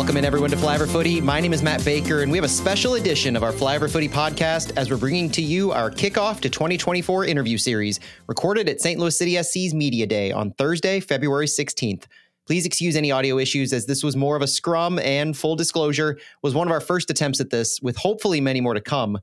Welcome in everyone to Flyover Footy. My name is Matt Baker, and we have a special edition of our Flyover Footy podcast as we're bringing to you our kickoff to 2024 interview series, recorded at St. Louis City SC's Media Day on Thursday, February 16th. Please excuse any audio issues as this was more of a scrum and full disclosure was one of our first attempts at this with hopefully many more to come.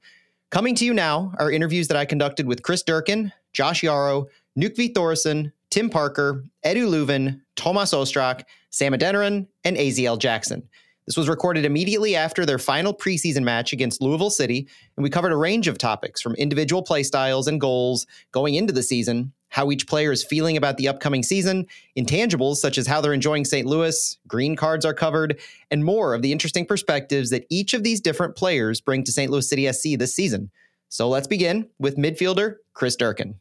Coming to you now are interviews that I conducted with Chris Durkin, Josh Yaro, Nökkvi Thórisson, Tim Parker, Edu Löwen, Tomáš Ostrák, Sam Adeniran, and Aziel Jackson. This was recorded immediately after their final preseason match against Louisville City, and we covered a range of topics from individual play styles and goals going into the season, how each player is feeling about the upcoming season, intangibles such as how they're enjoying St. Louis, green cards are covered, and more of the interesting perspectives that each of these different players bring to St. Louis City SC this season. So let's begin with midfielder Chris Durkin.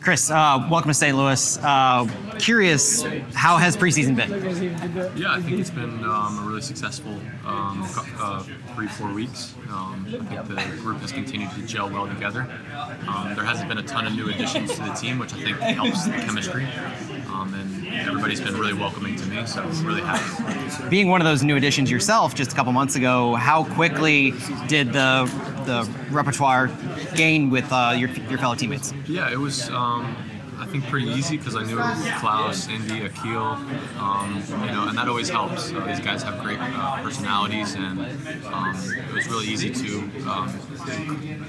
Chris, uh, welcome to St. Louis. Uh, curious, how has preseason been? Yeah, I think it's been um, a really successful um, uh, three, four weeks. Um, I think the group has continued to gel well together. Um, there hasn't been a ton of new additions to the team, which I think helps the chemistry. Um, and everybody's been really welcoming to me, so I'm really happy. Being one of those new additions yourself, just a couple months ago, how quickly did the the repertoire gain with uh, your, your fellow teammates? Yeah, it was. Um, I think pretty easy because I knew Klauss, Indy, Akil, um, you know, and that always helps. Uh, these guys have great uh, personalities, and um, it was really easy to um,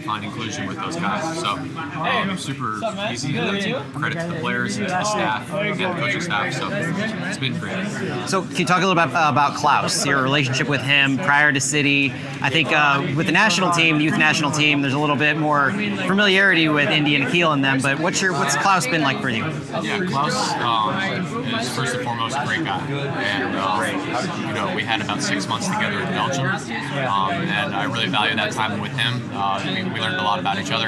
find inclusion with those guys. So um, super easy, and that's credit to the players and the staff and the coaching staff. So it's been great. So can you talk a little bit about, about Klauss, your relationship with him prior to City? I think uh, with the national team, the youth national team, there's a little bit more familiarity with Indy and Akil in them. But what's your what's Klauss been? Been like for you? Yeah, Klauss um, is first and foremost a great guy, and um, you know we had about six months together in Belgium, um, and I really value that time with him. Uh, we, we, learned a lot about each other,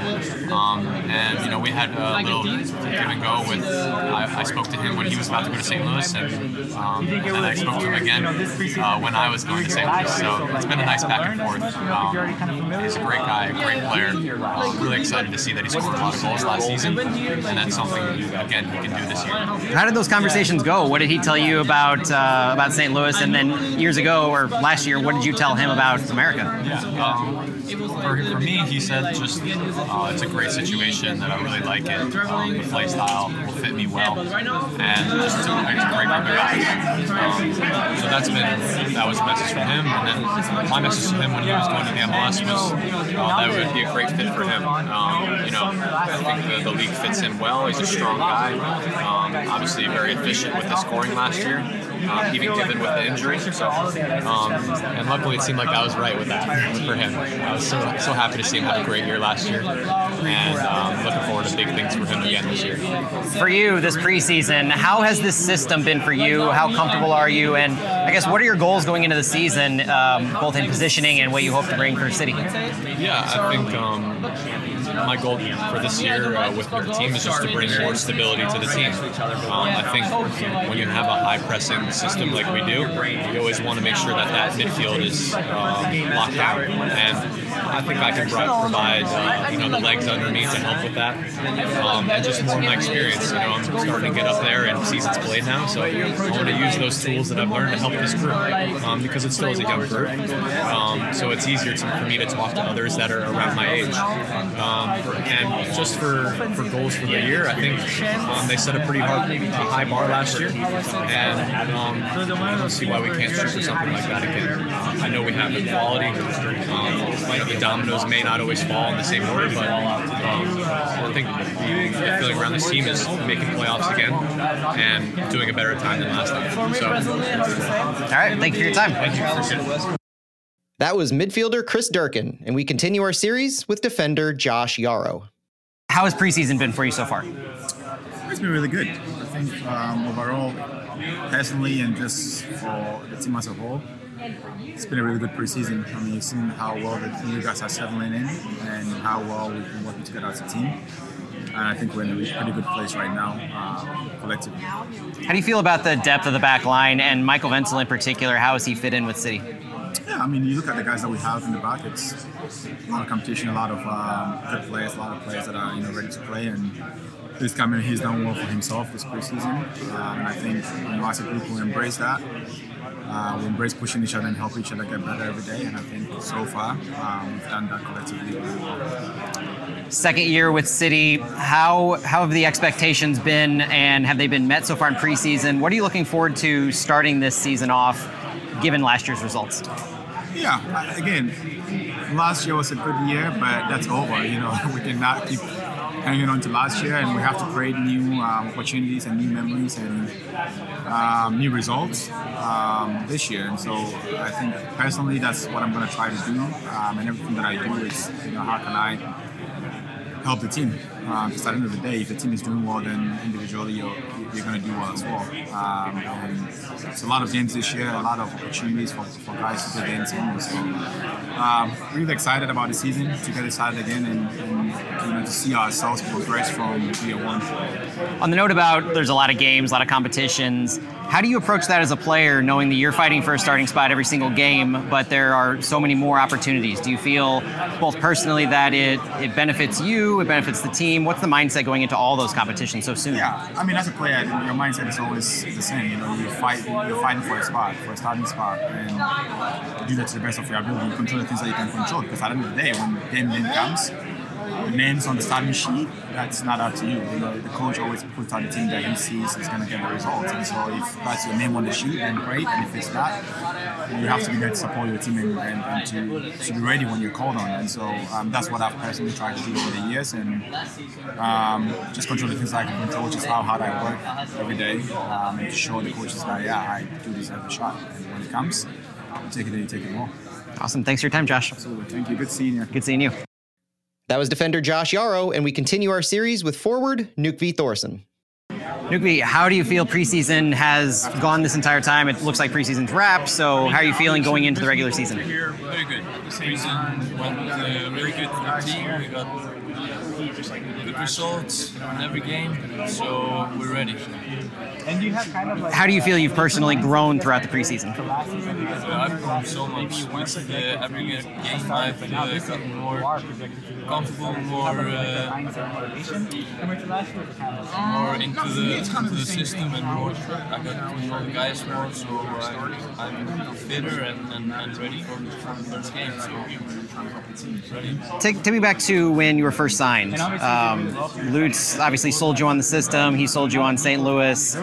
um, and you know we had a little give and go with. I, I, spoke to him when he was about to go to St. Louis, and um, and I spoke to him again uh, when I was going to St. Louis. So it's been a nice back and forth. Um, he's a great guy, a great player. I'm really excited to see that he scored a lot of goals last season, and that's something again he can do this year. How did those conversations go? What did he tell you about uh, about St. Louis, and then years ago or last year, what did you tell him about America? Yeah. Um, for, for me, he said just uh, it's a great situation that I really like it. Um, the play style will fit me well, and just a, it's a great group of guys. Um, so that's been that was a message from him, and then my message to him when he was going to the MLS was uh, that would be a great fit for him. Um, you know, I think the, the league fits him well. He's a strong guy. Um, obviously, very efficient with his scoring last year, um, even given with the injury. So, um, and luckily, it seemed like I was right with that for him. So so happy to see him have a great year last year, and um, looking forward to big things for him again this year. For you, this preseason, how has this system been for you? How comfortable are you? And I guess what are your goals going into the season, um, both in positioning and what you hope to bring for City? Yeah, I think um, my goal for this year uh, with the team is just to bring more stability to the team. Um, I think when you have a high pressing system like we do, you always want to make sure that that midfield is um, locked down. And I think I can provide uh, you know the legs underneath to help with that, um, and just more my experience. You know, I'm starting to get up there and seasons played now, so I want to use those tools that I've learned to help this group um, because it still is a young group. Um, so it's easier to, for me to talk to others that are around my age. Um, and just for, for goals for the year, I think um, they set a pretty hard, high bar last year, and um, I don't see why we can't shoot for something like that again. Uh, I know we have the quality. Um, the dominoes may not always fall in the same order, but um, I think the feeling around this team is making playoffs again and doing a better time than last time. So, all right, thank you for your time. Thank you. That was midfielder Chris Durkin, and we continue our series with defender Josh Yaro. How has preseason been for you so far? It's been really good. I think um, overall, personally, and just for the team as a whole, it's been a really good preseason. I mean, you've seen how well the new guys are settling in and how well we've been working together as a team. And I think we're in a pretty good place right now, uh, collectively. How do you feel about the depth of the back line and Michael Wentzel in particular? How has he fit in with City? Yeah, I mean, you look at the guys that we have in the back. It's a lot of competition, a lot of um, good players, a lot of players that are you know ready to play. And this coming, he's done well for himself this preseason, um, and I think you know as a group we embrace that. uh, we embrace pushing each other and help each other get better every day. And I think so far um, we've done that collectively. Second year with City, how how have the expectations been, and have they been met so far in preseason? What are you looking forward to starting this season off, given last year's results? Yeah, again, last year was a good year, but that's over. You know, we cannot keep hanging on to last year, and we have to create new um, opportunities and new memories and um, new results um, this year. And so, I think personally, that's what I'm going to try to do. Um, and everything that I do is, you know, how can I help the team? Because um, at the end of the day, if the team is doing well, then individually you're, you're going to do well as well. Um, and it's a lot of games this year, a lot of opportunities for, for guys to get games in. So, um, really excited about the season to get excited again and, and you know to see ourselves progress from year one. On the note about there's a lot of games, a lot of competitions. How do you approach that as a player, knowing that you're fighting for a starting spot every single game, but there are so many more opportunities? Do you feel both personally that it, it benefits you, it benefits the team? What's the mindset going into all those competitions so soon? Yeah, I mean, as a player, your mindset is always the same. You know, you fight, you're fighting for a spot, for a starting spot, and do that to the best of your ability. You control the things that you can control, because at the end of the day, when game day comes, the names on the starting sheet, that's not up to you. You know, the coach always puts out the team that he sees is going to get the results. And so if that's your name on the sheet, then great. And if it's not, you have to be there to support your team and, and, and to, to be ready when you're called on. And so um, that's what I've personally tried to do over the years and um, just control the things I can control, which is how hard I work every day um, and to show the coaches that, yeah, I do deserve a shot. And when it comes, you take it and you take it all. Awesome. Thanks for your time, Josh. Absolutely. Thank you. Good seeing you. Good seeing you. That was defender Josh Yaro, and we continue our series with forward Nökkvi Thórisson. Nökkvi, how do you feel preseason has gone this entire time? It looks like preseason's wrapped, so how are you feeling going into the regular season? Very good. The season went uh, really good for the team. We got good results in every game, so we're ready. And you have kind of like How do you feel you've personally grown throughout the preseason? Uh, I've grown so much with uh, every game. I've uh, gotten more comfortable, more uh, more into the into the system, and more. I got to know the guys more, so I'm, I'm fitter and, and, and ready for the, for the first game. So ready. Take, take me back to when you were first signed. Um, Lutz obviously sold you on the system. He sold you on St. Louis.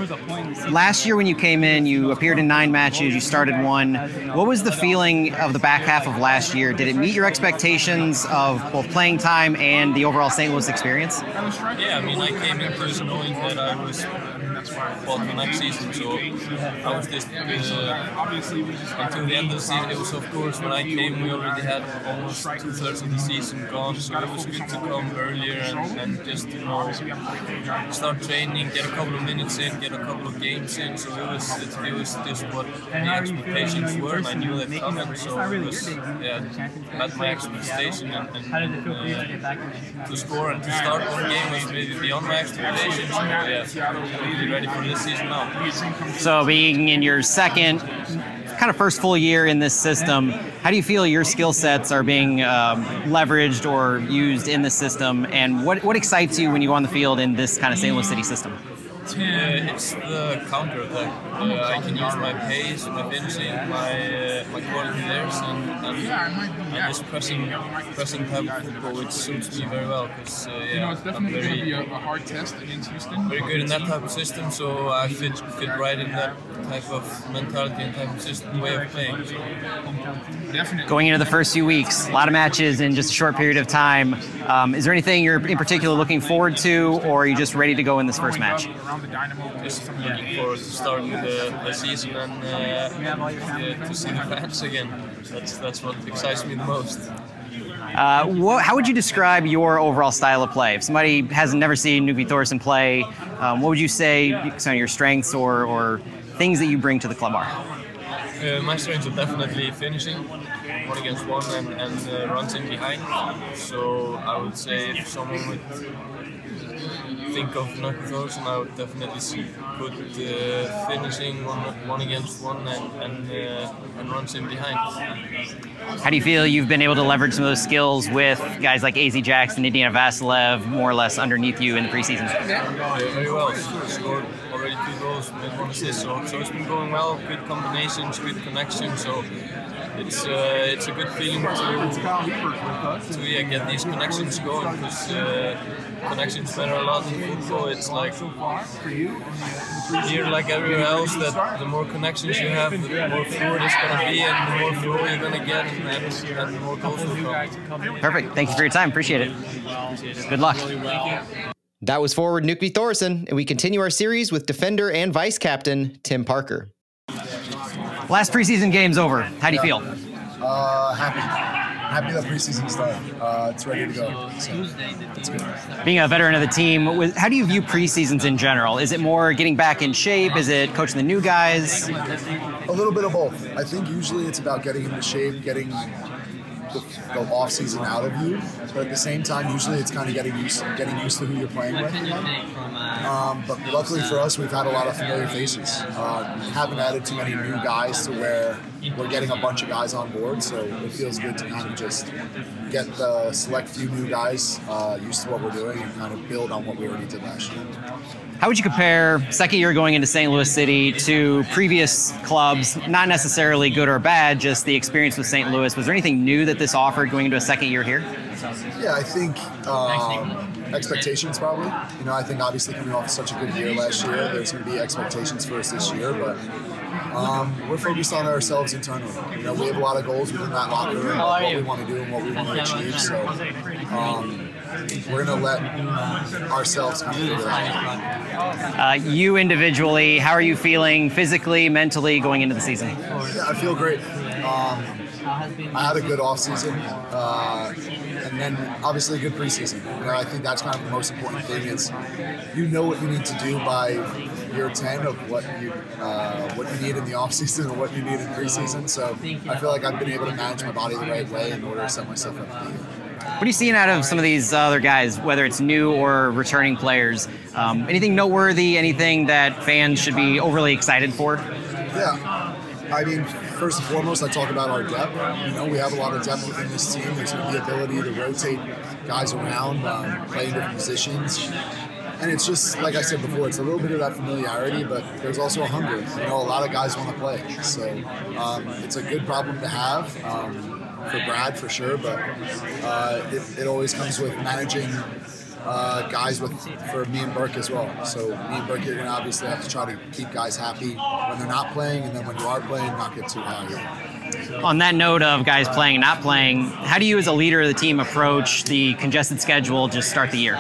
Last year when you came in, you appeared in nine matches. You started one. What was the feeling of the back half of last year? Did it meet your expectations of both playing time and the overall St. Louis experience? Yeah, I mean, I came in this knowing that I was for next season, so I was just uh, until the end of the season. It was, of course, when I came, we already had almost two thirds of the season gone, so it was good to come earlier and, and just you know start training, get a couple of minutes in, get a couple of games in. So it was it, it was just what the expectations were, and I knew that coming. So it was yeah, met my expectation and, and uh, to score and to start one game was maybe beyond my expectations. So, yeah, really ready for this season. So, being in your second, kind of first full year in this system, how do you feel your skill sets are being um, leveraged or used in the system? And what, what excites you when you go on the field in this kind of St. Louis City system? Uh, it's the counter attack. Uh, I can use my pace, my finishing, my uh, my quality there, and, and, and just pressing pressing type of football, which suits me very well. Because uh, yeah, You know, it's I'm definitely going to be a, a hard test against Houston. very good in that type of system, so I fit fit right in that type of mentality and type of system way of playing. So, Definitely. Going into the first few weeks, a lot of matches in just a short period of time. Um, is there anything you're in particular looking forward to, or are you just ready to go in this first match? Around the Dynamo. just looking forward to starting the, the season and uh, yeah, to see the fans again. That's that's what excites me the most. Uh, what, how would you describe your overall style of play? If somebody has never seen Nökkvi Thórisson play, um, what would you say some of your strengths or, or things that you bring to the club are? Uh, my strengths are definitely finishing, one against one, and, and uh, runs in behind. So I would say if someone would think of Nökkvi and I would definitely see, put uh, finishing one, one against one and and, uh, and runs in behind. How do you feel you've been able to leverage some of those skills with guys like AZ Jackson, Indiana Vassilev, more or less underneath you in the preseason? Uh, very well. Scored already two goals, made one assist. So, so it's been going well. Good combinations, good connections. So it's uh, it's a good feeling to to yeah, get these connections going because uh, connections matter a lot in football. It's like here, like everywhere else, that the more connections you have, the more fluid it's gonna be, and the more flow you're gonna get, and, and, and the more goals will come. Perfect. Thank you for your time. Appreciate it. Good luck. That was forward Nökkvi Thórisson, and we continue our series with defender and vice captain Tim Parker. Last preseason game's over. How do you feel? Uh, happy. Happy that preseason started. Uh, it's ready to go. So it's good. Being a veteran of the team, how do you view preseasons in general? Is it more getting back in shape? Is it coaching the new guys? A little bit of both. I think usually it's about getting into shape, getting the, the off season out of you, but at the same time, usually it's kind of getting used, getting used to who you're playing with. Um, but luckily for us, we've had a lot of familiar faces. Uh, haven't added too many new guys to where we're getting a bunch of guys on board, so it feels good to kind of just get the select few new guys uh, used to what we're doing and kind of build on what we already did last year. How would you compare second year going into St. Louis City to previous clubs, not necessarily good or bad, just the experience with St. Louis? Was there anything new that this offered going into a second year here? Yeah, I think um, expectations probably. You know, I think obviously coming off such a good year last year, there's going to be expectations for us this year, but um, we're focused on ourselves internally. You know, we have a lot of goals within that locker room, of what we want to do and what we want to achieve. So um, we're going to let ourselves kind of figure that out. Uh, you individually, how are you feeling physically, mentally going into the season? Yeah, I feel great. Um, I had a good off season, uh, and then obviously a good preseason. You know, I think that's kind of the most important thing is you know what you need to do by year 10 of what you uh, what you need in the off season and what you need in preseason. So I feel like I've been able to manage my body the right way in order to set myself up for the year. What are you seeing out of some of these other guys, whether it's new or returning players? Um, anything noteworthy? Anything that fans should be overly excited for? Yeah. I mean, first and foremost, I talk about our depth. You know, we have a lot of depth within this team. There's the ability to rotate guys around, um, play in different positions. And it's just, like I said before, it's a little bit of that familiarity, but there's also a hunger. You know, a lot of guys want to play. So um, it's a good problem to have um, for Brad, for sure, but uh, it, it always comes with managing uh, guys with for me and Bürki as well. So me and Bürki, you're gonna obviously have to try to keep guys happy when they're not playing, and then when you are playing, not get too high. On that note of guys playing not playing, how do you as a leader of the team approach the congested schedule Just start the year?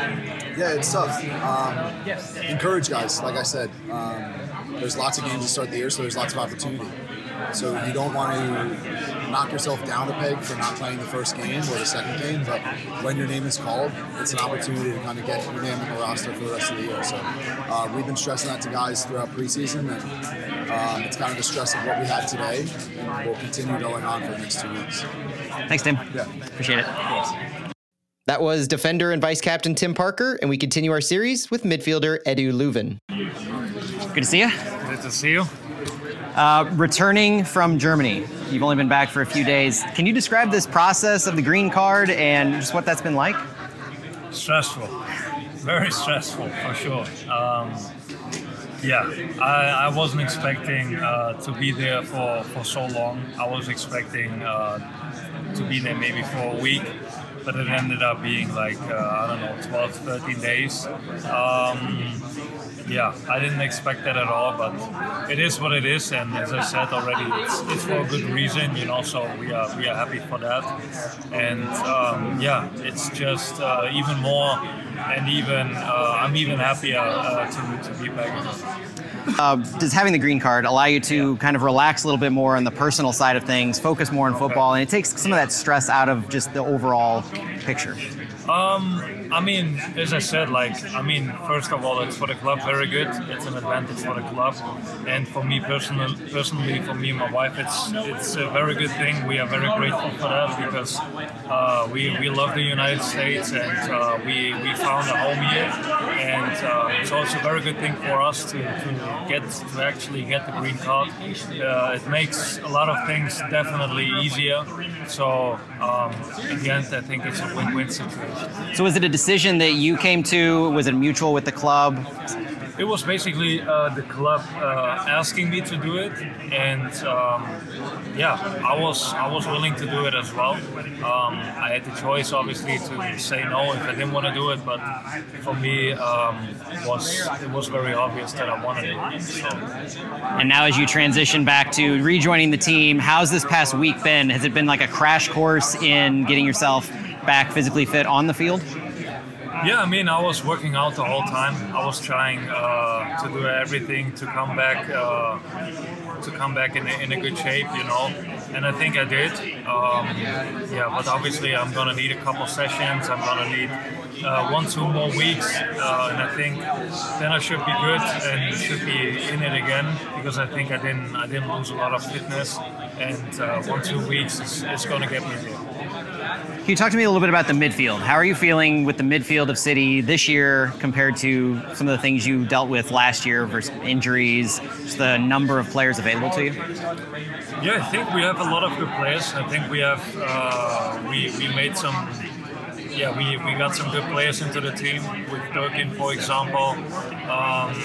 Yeah, it's tough. Um, encourage guys, like I said. Um, there's lots of games to start the year, so there's lots of opportunity. So you don't want to knock yourself down a peg for not playing the first game or the second game, but when your name is called, it's an opportunity to kind of get your name on the roster for the rest of the year. So uh, we've been stressing that to guys throughout preseason, and um, it's kind of the stress of what we had today, and we'll continue going on for the next two weeks. Thanks, Tim. Yeah. Appreciate it. That was defender and vice captain Tim Parker, and we continue our series with midfielder Edu Löwen. Good to see you. Good to see you. Uh, returning from Germany, you've only been back for a few days. Can you describe this process of the green card and just what that's been like? Stressful, very stressful for sure. Um, yeah, I, I wasn't expecting uh, to be there for, for so long. I was expecting uh, to be there maybe for a week, but it ended up being like, uh, I don't know, 12, 13 days. Um, yeah, I didn't expect that at all, but it is what it is, and as I said already, it's, it's for a good reason, you know. So we are we are happy for that, and um, yeah, it's just uh, even more, and even uh, I'm even happier uh, to, to be back. Uh, does having the green card allow you to kind of relax a little bit more on the personal side of things, focus more on football, and it takes some of that stress out of just the overall picture? Um, I mean, as I said, like, I mean, first of all, it's for the club very good. It's an advantage for the club, and for me personal, personally, for me and my wife, it's it's a very good thing. We are very grateful for that because uh, we we love the United States and uh, we we found a home here, and uh, so it's a very good thing for us to, to get to actually get the green card. Uh, it makes a lot of things definitely easier. So um, the end, I think it's a win-win situation. So, was it a decision that you came to? Was it mutual with the club? It was basically uh, the club uh, asking me to do it, and um, yeah, I was I was willing to do it as well. Um, I had the choice, obviously, to say no if I didn't want to do it, but for me, um, was it was very obvious that I wanted it. So. And now, as you transition back to rejoining the team, how's this past week been? Has it been like a crash course in getting yourself back physically fit on the field? Yeah, I mean, I was working out the whole time. I was trying uh, to do everything to come back, uh, to come back in a, in a good shape, you know. And I think I did. Um, yeah, but obviously, I'm gonna need a couple sessions. I'm gonna need uh, one, two more weeks, uh, and I think then I should be good and should be in it again because I think I didn't, I didn't lose a lot of fitness, and uh, one, two weeks is, is gonna get me there. Can you talk to me a little bit about the midfield? How are you feeling with the midfield of City this year compared to some of the things you dealt with last year versus injuries, just the number of players available to you? Yeah, I think we have a lot of good players. I think we have uh, we, we made some yeah we, we got some good players into the team with Durkin, for example. Um,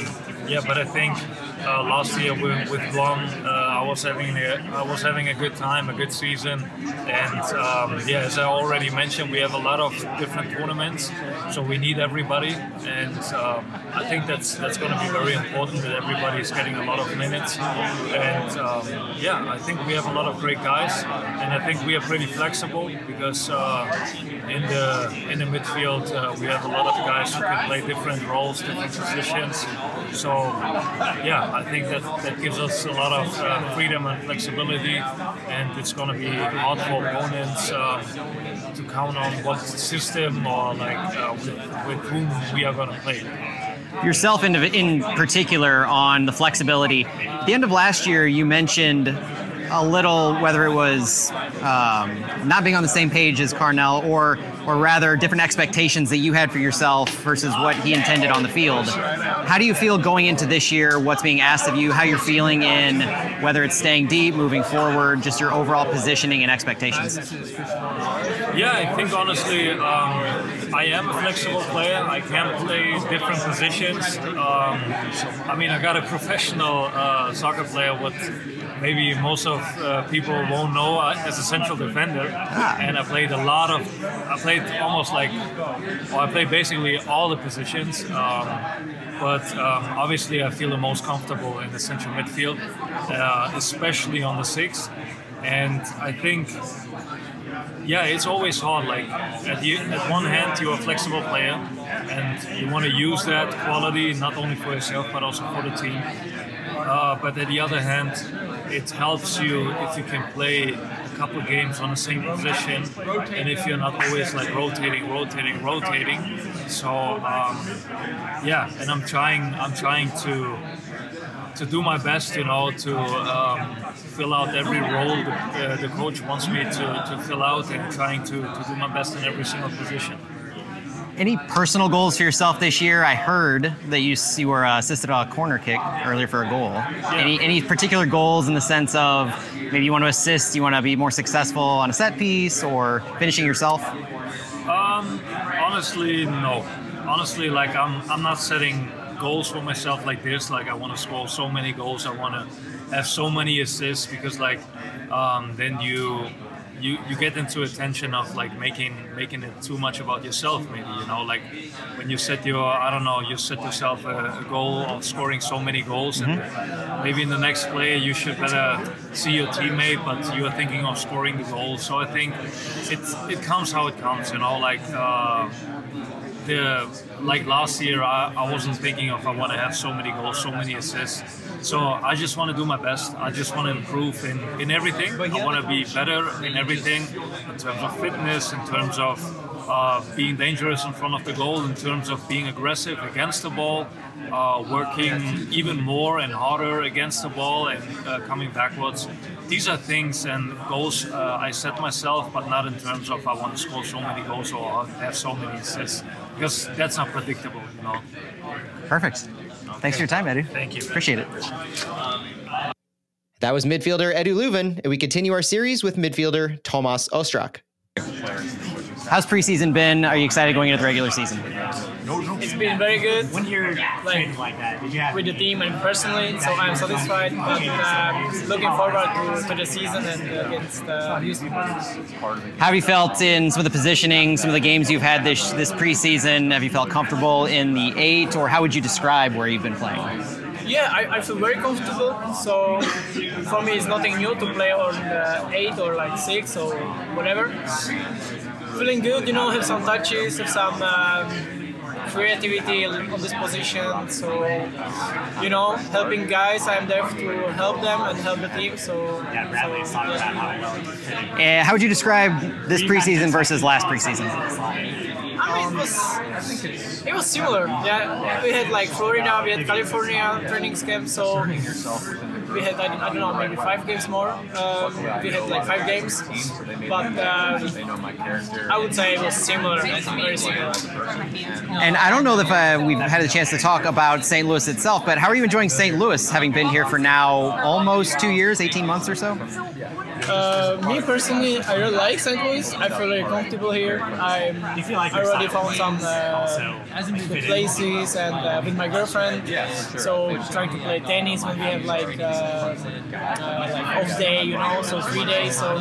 yeah, but I think uh, last year with, with Blom, uh, I was having a, I was having a good time, a good season, and um, yeah, as I already mentioned, we have a lot of different tournaments, so we need everybody, and um, I think that's that's going to be very important that everybody is getting a lot of minutes, and um, yeah, I think we have a lot of great guys, and I think we are pretty flexible because uh, in the in the midfield uh, we have a lot of guys who can play different roles, different positions, so yeah. I think that, that gives us a lot of uh, freedom and flexibility, and it's going to be hard for opponents uh, to count on what system or like uh, with, with whom we are going to play yourself in, in particular on the flexibility. At the end of last year, you mentioned a little whether it was um, not being on the same page as Carnell or or rather different expectations that you had for yourself versus what he intended on the field. How do you feel going into this year? What's being asked of you? How you're feeling in whether it's staying deep, moving forward, just your overall positioning and expectations? Yeah, I think honestly, um, I am a flexible player. I can play different positions. Um, I mean, I got a professional uh, soccer player with maybe most of uh, people won't know uh, as a central defender, ah. and I played a lot of. I played almost like, well, I played basically all the positions. Um, but um, obviously, I feel the most comfortable in the central midfield, uh, especially on the six. And I think yeah, it's always hard. Like at, the, at one hand, you're a flexible player, and you want to use that quality not only for yourself but also for the team. Uh, but at the other hand, it helps you if you can play a couple games on the same position and if you're not always like rotating rotating rotating. So um, yeah and i'm trying i'm trying to to do my best you know to um, fill out every role the, uh, the coach wants me to, to fill out and trying to, to do my best in every single position any personal goals for yourself this year? I heard that you you were uh, assisted on a corner kick earlier for a goal. Yeah. Any any particular goals in the sense of maybe you want to assist, you want to be more successful on a set piece, or finishing yourself? Um, honestly, no. Honestly, like I'm I'm not setting goals for myself like this. Like I want to score so many goals. I want to have so many assists because like um, then you you you get into a tension of like making making it too much about yourself maybe you know? Like when you set your i don't know you set yourself a, a goal of scoring so many goals mm-hmm. and maybe in the next play you should better see your teammate but you are thinking of scoring the goal. So i think it it comes how it comes you know? Like uh, the like last year I, I wasn't thinking of I want to have so many goals, so many assists. So I just want to do my best. I just want to improve in, in everything. I want to be better in everything in terms of fitness, in terms of uh, being dangerous in front of the goal, in terms of being aggressive against the ball, uh, working even more and harder against the ball and uh, coming backwards. These are things and goals uh, I set myself, but not in terms of I want to score so many goals or have so many assists because that's not predictable, you know. Perfect. Thanks for your time, Edu. Thank you. Appreciate it. That was midfielder Edu Löwen, and we continue our series with midfielder Tomáš Ostrák. How's preseason been? Are you excited going into the regular season? It's been been very good. When you're like, like that, did you have with the team and personally, so I'm satisfied. But um, looking forward to, to the season and against uh, Houston. How have you felt in some of the positioning, some of the games you've had this this preseason? Have you felt comfortable in the eight, or how would you describe where you've been playing? Yeah, I, I feel very comfortable. So for me, it's nothing new to play on uh, eight or like six or whatever. Feeling good, you know, have some touches, have some um, creativity on this position. So, you know, helping guys, I'm there to help them and help the team. So, Yeah, Bradley so, yeah. how well you fit in. And how would you describe this preseason versus last preseason? I mean, it was it was similar. Yeah, we had like Florida, we had California training camp, so we had I don't, I don't know maybe five games more. Um, we had like five games, but um, I would say it was similar, very similar. And I don't know if uh, we've had a chance to talk about St. Louis itself, but how are you enjoying St. Louis, having been here for now almost two years, 18 months or so? Uh, me personally, I really like St. Louis. I feel very comfortable here. I'm, you feel like I already found some uh, also good places and uh, with my girlfriend. So trying to play tennis when we have like uh, uh, like off day, you know, so three days. So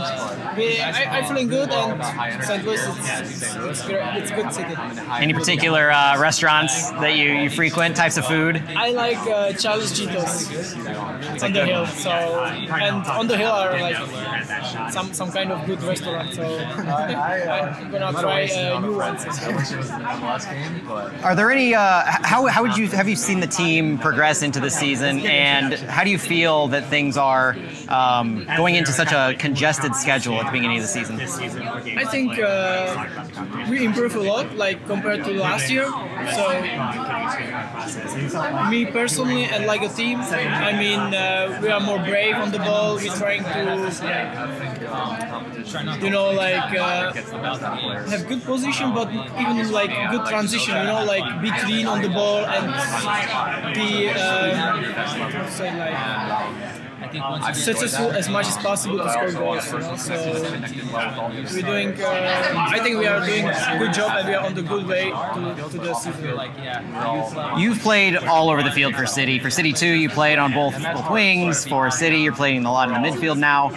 we, I, I'm feeling good and St. Louis, it's it's, it's, great, it's good city. Any particular uh, restaurants that you, you frequent, types of food? I like uh, Charlie Gitto's on the hill. So and on the hill are like some some kind of good restaurant. So I'm gonna try uh, new ones. Are there any? Uh, how, how would you have you seen the team progress into the season, and how do you feel that things are um, going into such a congested schedule at the beginning of the season? I think uh, we improve a lot, like compared to last year. So me personally and like a team, I mean, uh, we are more brave on the ball. We're trying to, you know, like uh, have good position, but even like good transition. You know, like be clean on the ball and be, um, how to say, like successful as much as possible to score goals. You know? So we're doing. Uh, I think we are doing a good job and we are on the good way to, to the season. You've played all over the field for City. For City 2, you played on both, both wings. For City, you're playing a lot in the midfield now.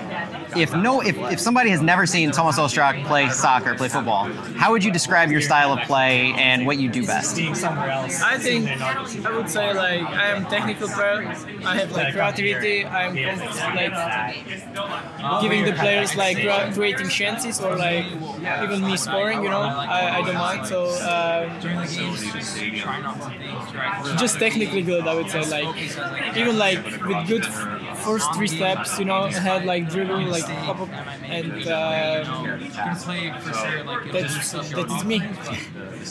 If no, if, if somebody has never seen Thomas Ostrák play soccer, play football, how would you describe your style of play and what you do best? Being somewhere else. I think I would say like I am technical player. I have like creativity. I'm like giving the players like creating chances or like even me scoring. You know, I, I don't mind. So um, just technically good. I would say like even like with good f- first three steps. You know, had like dribble like pop up and um, that's that is me.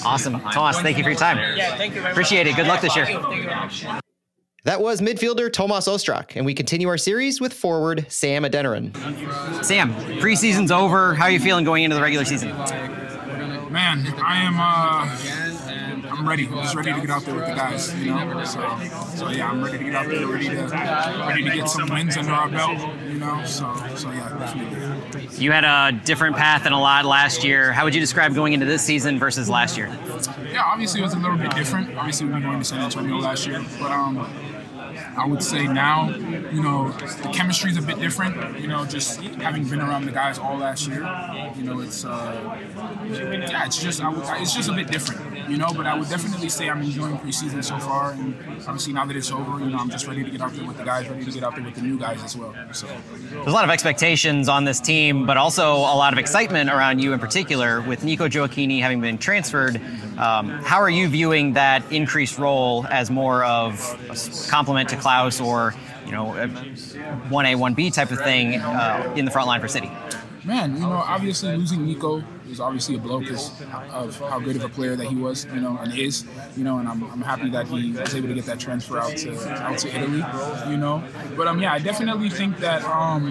Awesome. Thomas, thank you for your time. Yeah, thank you very much. Appreciate it. Good luck this year. Thank you, thank you very much. That was midfielder Tomáš Ostrák, and we continue our series with forward Sam Adeniran. Sam, preseason's over. How are you feeling going into the regular season? Man, I am. Uh, I'm ready. I'm just ready to get out there with the guys. You know. So, so yeah, I'm ready to get out there, ready to, ready to get some wins under our belt. You know. So, so yeah, definitely. You had a different path than a lot last year. How would you describe going into this season versus last year? Yeah, obviously it was a little bit different. Obviously we were going to San Antonio last year, but um, I would say now, you know, the chemistry is a bit different. You know, just having been around the guys all last year, you know, it's uh, yeah, it's just I would, it's just a bit different. You know, but I would definitely say I'm enjoying preseason so far, and obviously now that it's over, you know, I'm just ready to get out there with the guys, ready to get out there with the new guys as well. So. There's a lot of expectations on this team, but also a lot of excitement around you in particular. With Nico Gioacchini having been transferred, um, how are you viewing that increased role as more of a complement to Klauss or, you know, 1A, 1B type of thing uh, in the front line for City? Man, you know, obviously losing Nico is obviously a blow because of how good of a player that he was, you know, and is, you know, and I'm, I'm happy that he was able to get that transfer out to out to Italy, you know. But um, yeah, I definitely think that um,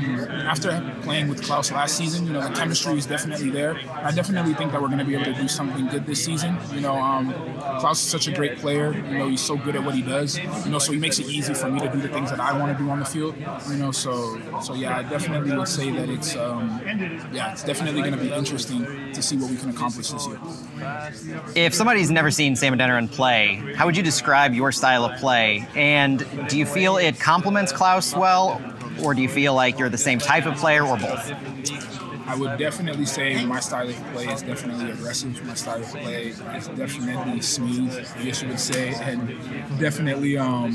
after playing with Klauss last season, you know, the chemistry is definitely there. I definitely think that we're going to be able to do something good this season. You know, um, Klauss is such a great player. You know, he's so good at what he does. You know, so he makes it easy for me to do the things that I want to do on the field. You know, so so yeah, I definitely would say that it's um, yeah, it's definitely going to be interesting to see what we can accomplish this year. If somebody's never seen Sam Adeniran play, how would you describe your style of play? And do you feel it complements Klauss well, or do you feel like you're the same type of player, or both? I would definitely say my style of play is definitely aggressive. My style of play is definitely smooth, I guess you would say, and definitely, um,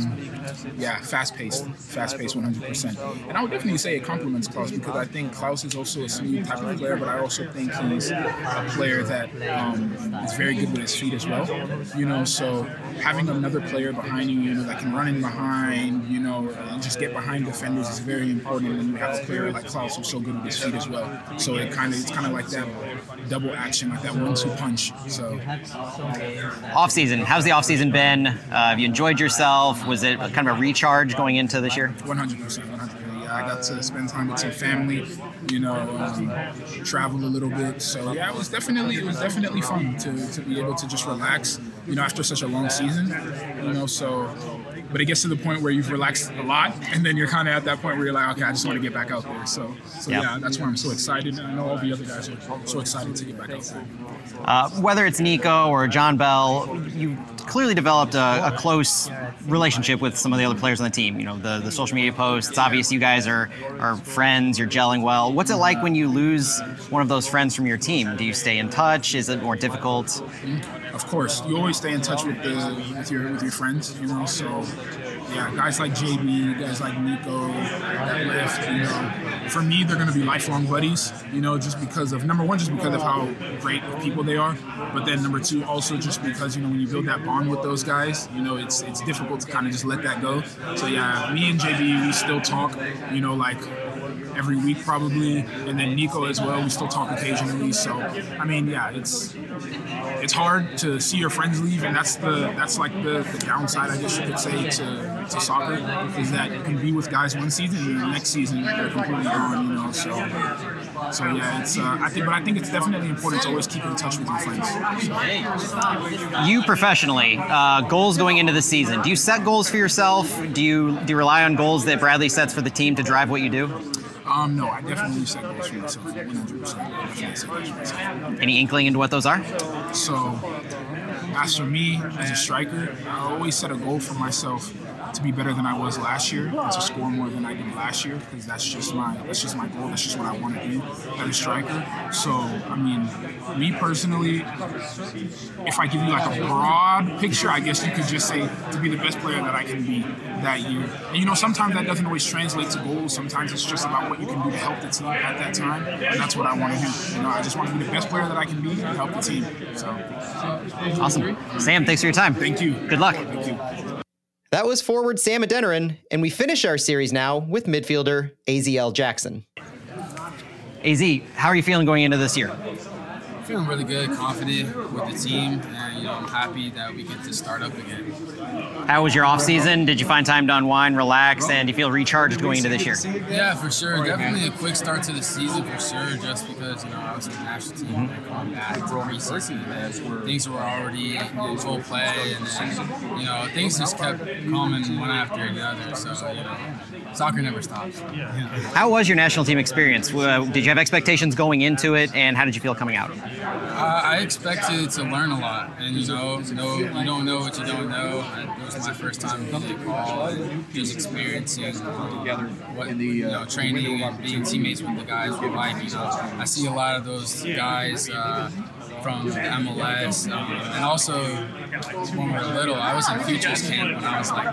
yeah, fast paced, fast paced 100%. And I would definitely say it complements Klauss because I think Klauss is also a smooth type of player, but I also think he's a player that um, is very good with his feet as well. You know, so having another player behind you, you know, that can run in behind, you know, and just get behind defenders is very important when you have a player like Klauss who's so good with his feet as well. So it kind of it's kind of like that double action, like that one-two punch. So Off season, how's the off season been? Uh, have you enjoyed yourself? Was it kind of a recharge going into this year? 100%, 100%. Yeah, I got to spend time with some family, you know, um, travel a little bit. So yeah, it was definitely it was definitely fun to, to be able to just relax, you know, after such a long season, you know. So but it gets to the point where you've relaxed a lot, and then you're kind of at that point where you're like, okay, I just want to get back out there. So, so Yeah. yeah, that's why I'm so excited. And I know all the other guys are so excited to get back out there. Uh, whether it's Nico or Jon Bell, you clearly developed a, a close relationship with some of the other players on the team. You know, the, the social media posts. It's obvious you guys are, are friends. You're gelling well. What's it like when you lose one of those friends from your team? Do you stay in touch? Is it more difficult? Of course, you always stay in touch with the with your with your friends, you know. So, yeah, guys like JB, guys like Nico, you know. For me, they're gonna be lifelong buddies, you know, just because of number one, just because of how great people they are, but then number two, also just because you know when you build that bond with those guys, you know, it's it's difficult to kind of just let that go. So yeah, me and JB, we still talk, you know, like every week probably, and then Nico as well. We still talk occasionally. So I mean, yeah, it's it's hard to see your friends leave, and that's the that's like the, the downside, I guess you could say, to, to soccer is that you can be with guys one season, and the next season they're completely gone. You know, so so yeah, it's uh, I think, but I think it's definitely important to always keep in touch with your friends. You professionally, uh, goals going into the season. Do you set goals for yourself? Do you do you rely on goals that Bradley sets for the team to drive what you do? Um, no, I definitely set goals for myself, 100. percent Definitely for myself. Any inkling into what those are? So, as for me as a striker, I always set a goal for myself to be better than I was last year and to score more than I did last year because that's just my that's just my goal. That's just what I want to do as a striker. So, I mean, me personally, if I give you like a broad picture, I guess you could just say to be the best player that I can be that year. And you know, sometimes that doesn't always translate to goals. Sometimes it's just about what you can do to help the team at that time, and that's what I want to do. You know, I just want to be the best player that I can be and help the team. So, Awesome. Sam, thanks for your time. thank you. Good luck. Thank you. That was forward Sam Adeniran, and we finish our series now with midfielder Aziel Jackson. AZ, how are you feeling going into this year? Feeling really good, confident with the team, and you know I'm happy that we get to start up again. How was your off season? Did you find time to unwind, relax, and do you feel recharged going into this year? Yeah, for sure. Definitely a quick start to the season for sure, just because you know I was in the national team and coming back to preseason, and things were already in full play, and then you know things just kept coming one after another. So you know, soccer never stops. How was your national team experience? Uh, Did you have expectations going into it, and how did you feel coming out? Uh, I expected to learn a lot, and you know, no, you don't know what you don't know. And it was my first time being a call, and just experiencing um, what you know, training and being teammates with the guys were like. You know, I see a lot of those guys. Uh, from the MLS, um, and also when we were little, I was in futures camp when I was like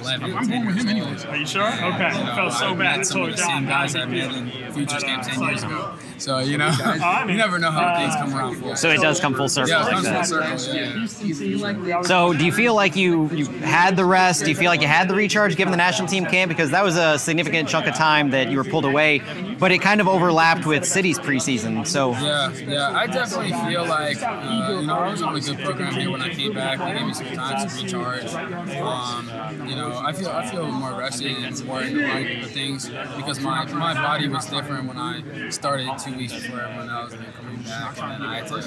11, I'm 10 going with him old. anyways. Are you sure? Okay. You know, I felt so I bad. met I some of the same guys I met in futures camp 10 years ago. So, you know, you never know how uh, things come around full So it does come full circle yeah, it like full that. circle. Yeah. So do you feel like you you had the rest? Do you feel like you had the recharge given the national team camp? Because that was a significant chunk of time that you were pulled away, but it kind of overlapped with City's preseason. So Yeah, yeah, I definitely feel like uh, you know I was on a good program here when I came back. They gave me some time to recharge. Um, you know, I feel I feel more rested and more in the right of things because my my body was different when I started two weeks before everyone else and back, and I had to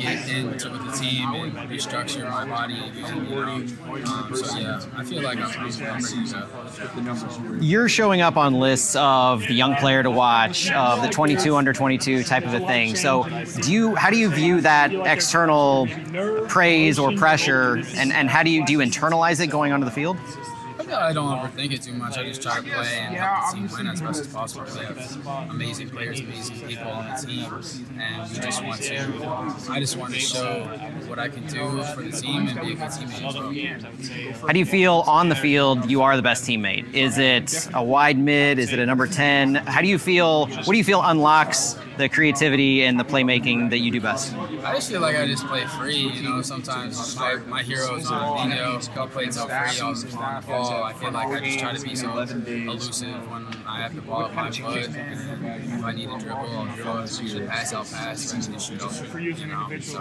get into the team and restructure my body again. You know? um, so yeah, I feel like I'm. You're showing up on lists of the young player to watch, of the 22 under 22 type of a thing. So, do you? How do you view that external praise or pressure, and, and how do you do you internalize it going onto the field? I I don't overthink it too much. I just try to play and help the team win as best as possible. We have amazing players, amazing people on the team, and we just want to. I just want to show what I can do for the team and be a good teammate. How do you feel on the field? You are the best teammate. Is it a wide mid? Is it a number 10? How do you feel? What do you feel unlocks the creativity and the playmaking that you do best? I just feel like I just play free. You know, sometimes my, my heroes on video, I'll play so free all the ball. I feel like I just try to be so elusive when I have the ball at my foot. And if I need to dribble, I'll dribble. If I need to pass, I'll pass. If I need to shoot, I'll shoot. You know, so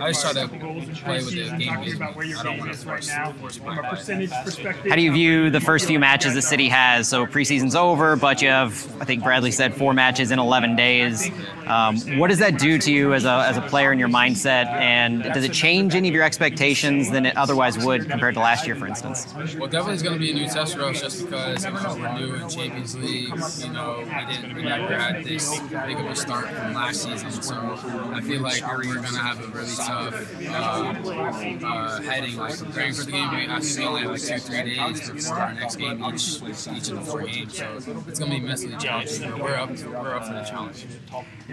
I just try to play with the game. I don't want to force, force my How do you view the first few matches the city has? So preseason's over, but you have, I think Bradley said, four matches in 11 days. Yeah. Um, what does that do to you as a, as a player in your mindset? And does it change any of your expectations than it otherwise would compared to last year, for instance? Well, definitely it's going to be a new test for us just because you know, we're new in Champions League. You know, we didn't, we never had this big of a start from last season, so I feel like we're going to have a really tough uh, uh, heading. Like preparing for the game, we actually only have like two, three days before our next game each each of the four games, so it's going to be mentally challenging. But we're up, we're up for the challenge.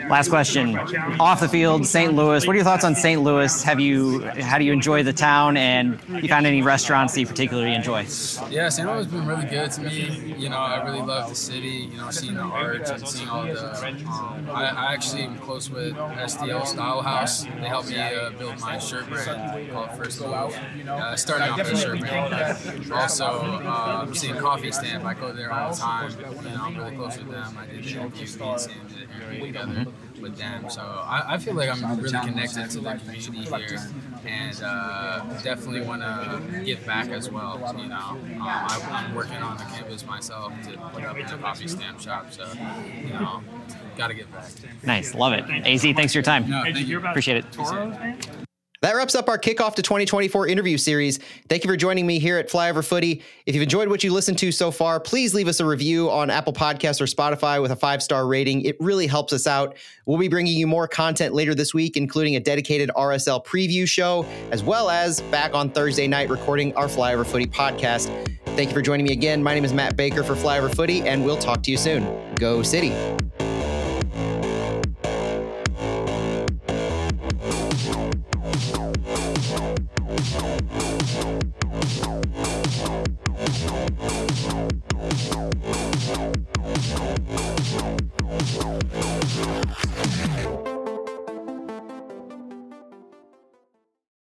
Last question. Off the field, St. Louis. What are your thoughts on St. Louis? Have you how do you enjoy the town and you found any restaurants that you particularly enjoy? Yeah, St. Louis has been really good to me. You know, I really love the city. You know, seeing the arts and seeing all the. Um, I, I actually am close with STL Style House. They helped me uh, build my shirt brand called First Move. Uh, starting off as a shirt brand, also uh, seeing Coffee Stamp. I go there all the time. You know, I'm really close with them. I did the interview, and an interview together with them. So I, I feel like I'm really connected to the community here, and uh, definitely want to give back as well. You know, um, I, I'm working on the campus myself to put up in a coffee stamp shop. So, you know, got to give back. Nice, love it. Az, thanks for your time. No, thank you. Appreciate it. That wraps up our kickoff to 2024 interview series. Thank you for joining me here at Flyover Footy. If you've enjoyed what you listened to so far, please leave us a review on Apple Podcasts or Spotify with a five star rating. It really helps us out. We'll be bringing you more content later this week, including a dedicated RSL preview show, as well as back on Thursday night recording our Flyover Footy podcast. Thank you for joining me again. My name is Matt Baker for Flyover Footy, and we'll talk to you soon. Go City. Thank you.